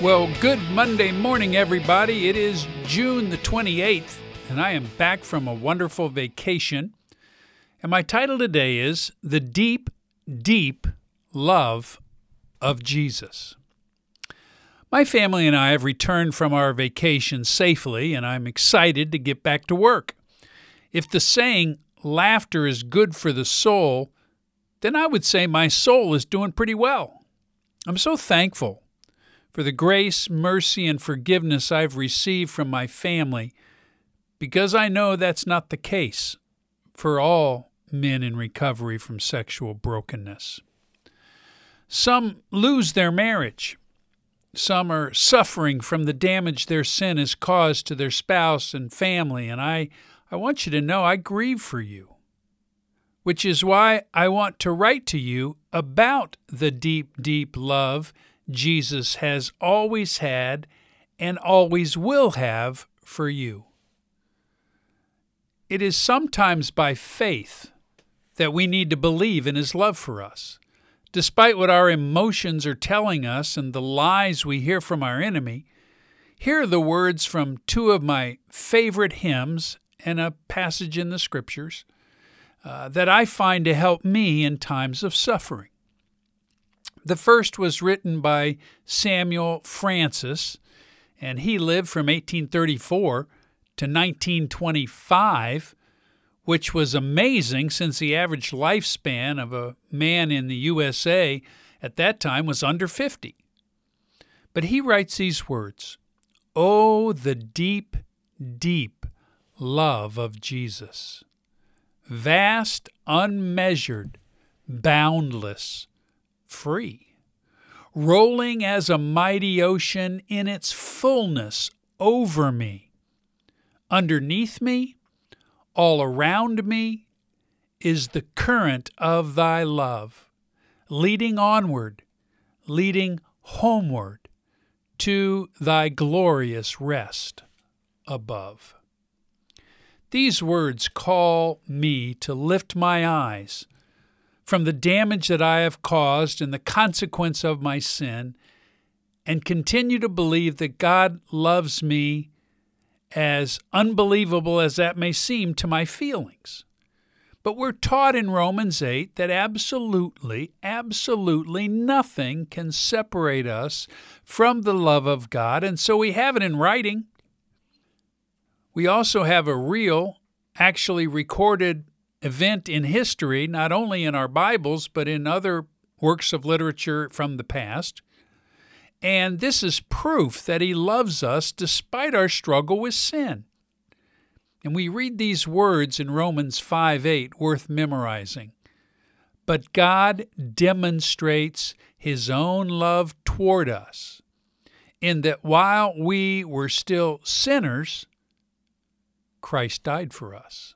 Well, good Monday morning, everybody. It is June the 28th, and I am back from a wonderful vacation. And my title today is The Deep, Deep Love of Jesus. My family and I have returned from our vacation safely, and I'm excited to get back to work. If the saying, laughter is good for the soul, then I would say my soul is doing pretty well. I'm so thankful for the grace, mercy, and forgiveness I've received from my family because I know that's not the case for all men in recovery from sexual brokenness. Some lose their marriage. Some are suffering from the damage their sin has caused to their spouse and family, and I, I want you to know I grieve for you which is why I want to write to you about the deep, deep love Jesus has always had and always will have for you. It is sometimes by faith that we need to believe in His love for us. Despite what our emotions are telling us and the lies we hear from our enemy, here are the words from two of my favorite hymns and a passage in the Scriptures uh, that I find to help me in times of suffering. The first was written by Samuel Francis, and he lived from 1834 to 1925, which was amazing since the average lifespan of a man in the USA at that time was under 50. But he writes these words Oh, the deep, deep love of Jesus! vast, unmeasured, boundless, free, rolling as a mighty ocean in its fullness over me. Underneath me, all around me, is the current of thy love, leading onward, leading homeward to thy glorious rest above. These words call me to lift my eyes from the damage that I have caused and the consequence of my sin and continue to believe that God loves me as unbelievable as that may seem to my feelings. But we're taught in Romans 8 that absolutely, absolutely nothing can separate us from the love of God. And so we have it in writing. We also have a real, actually recorded event in history, not only in our Bibles, but in other works of literature from the past. And this is proof that He loves us despite our struggle with sin. And we read these words in Romans 5 8, worth memorizing. But God demonstrates His own love toward us, in that while we were still sinners, Christ died for us.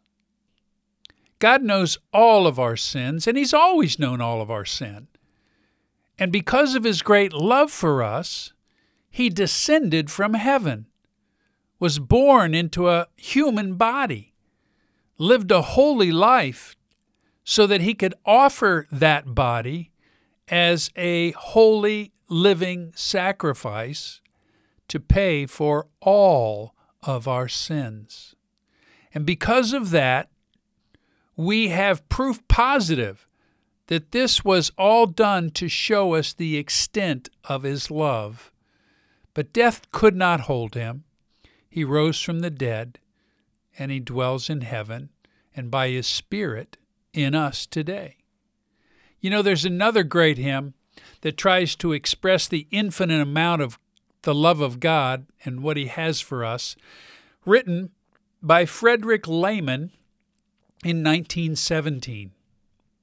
God knows all of our sins, and He's always known all of our sin. And because of His great love for us, He descended from heaven, was born into a human body, lived a holy life so that He could offer that body as a holy living sacrifice to pay for all of our sins. And because of that, we have proof positive that this was all done to show us the extent of his love. But death could not hold him. He rose from the dead, and he dwells in heaven, and by his Spirit in us today. You know, there's another great hymn that tries to express the infinite amount of the love of God and what he has for us, written by Frederick Lehman in 1917.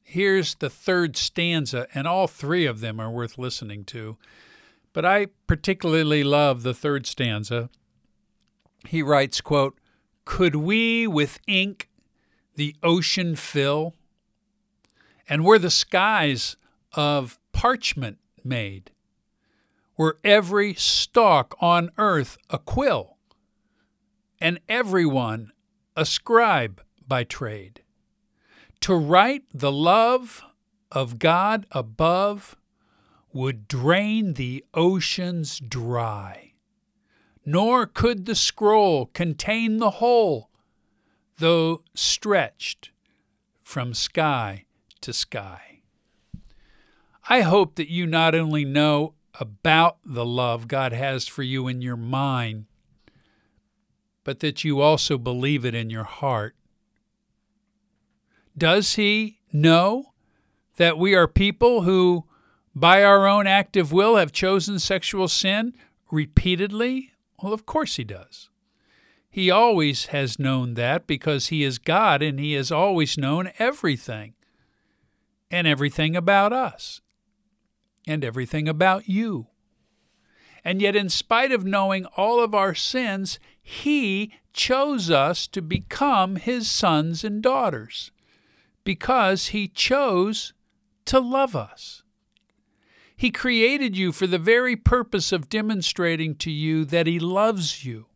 Here's the third stanza, and all three of them are worth listening to. But I particularly love the third stanza. He writes, quote, Could we with ink the ocean fill, and were the skies of parchment made, were every stalk on earth a quill, and everyone a scribe by trade. To write the love of God above would drain the oceans dry, nor could the scroll contain the whole, though stretched from sky to sky. I hope that you not only know about the love God has for you in your mind, but that you also believe it in your heart. Does He know that we are people who, by our own active will, have chosen sexual sin repeatedly? Well, of course He does. He always has known that because He is God and He has always known everything and everything about us and everything about you. And yet, in spite of knowing all of our sins, He chose us to become His sons and daughters because He chose to love us. He created you for the very purpose of demonstrating to you that He loves you.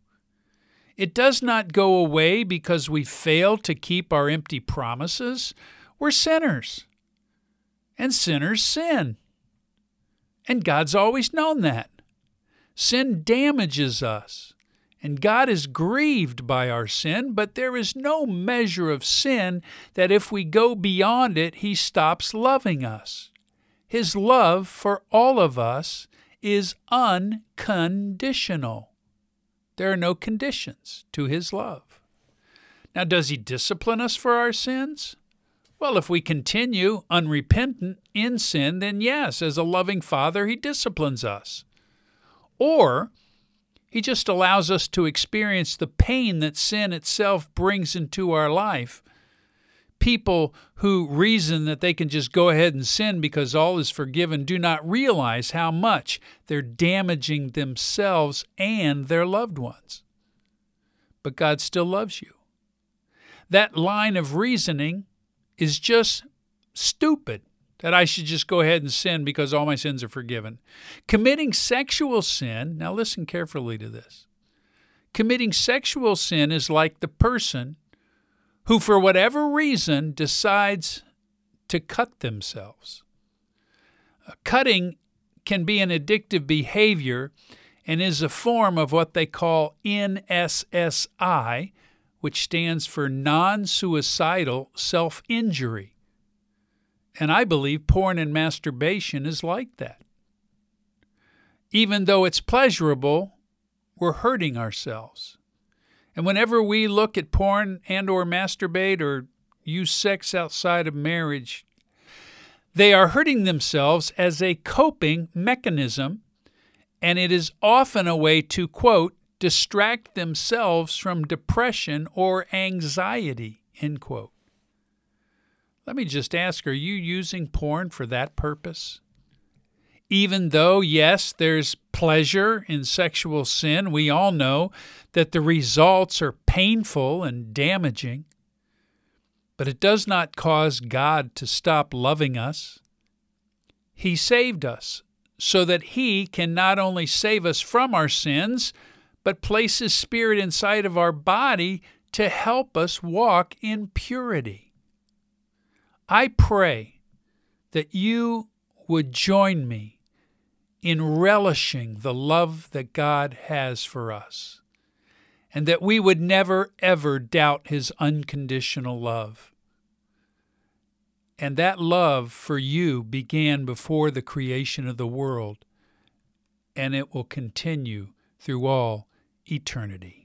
It does not go away because we fail to keep our empty promises. We're sinners, and sinners sin. And God's always known that. Sin damages us, and God is grieved by our sin, but there is no measure of sin that if we go beyond it, He stops loving us. His love for all of us is unconditional. There are no conditions to His love. Now, does He discipline us for our sins? Well, if we continue unrepentant in sin, then yes, as a loving Father, He disciplines us. Or he just allows us to experience the pain that sin itself brings into our life. People who reason that they can just go ahead and sin because all is forgiven do not realize how much they're damaging themselves and their loved ones. But God still loves you. That line of reasoning is just stupid that I should just go ahead and sin because all my sins are forgiven. Committing sexual sin, now listen carefully to this. Committing sexual sin is like the person who, for whatever reason, decides to cut themselves. Uh, cutting can be an addictive behavior and is a form of what they call NSSI, which stands for non suicidal self injury. And I believe porn and masturbation is like that. Even though it's pleasurable, we're hurting ourselves. And whenever we look at porn and or masturbate or use sex outside of marriage, they are hurting themselves as a coping mechanism, and it is often a way to quote distract themselves from depression or anxiety, end quote. Let me just ask are you using porn for that purpose? Even though, yes, there's pleasure in sexual sin, we all know that the results are painful and damaging. But it does not cause God to stop loving us. He saved us so that He can not only save us from our sins, but place His Spirit inside of our body to help us walk in purity. I pray that you would join me in relishing the love that God has for us, and that we would never, ever doubt His unconditional love. And that love for you began before the creation of the world, and it will continue through all eternity.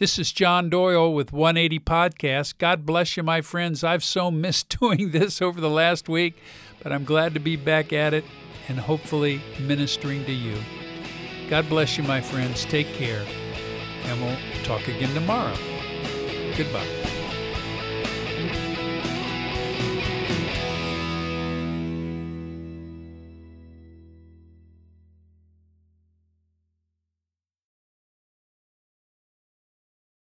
This is John Doyle with 180 Podcast. God bless you, my friends. I've so missed doing this over the last week, but I'm glad to be back at it and hopefully ministering to you. God bless you, my friends. Take care, and we'll talk again tomorrow. Goodbye.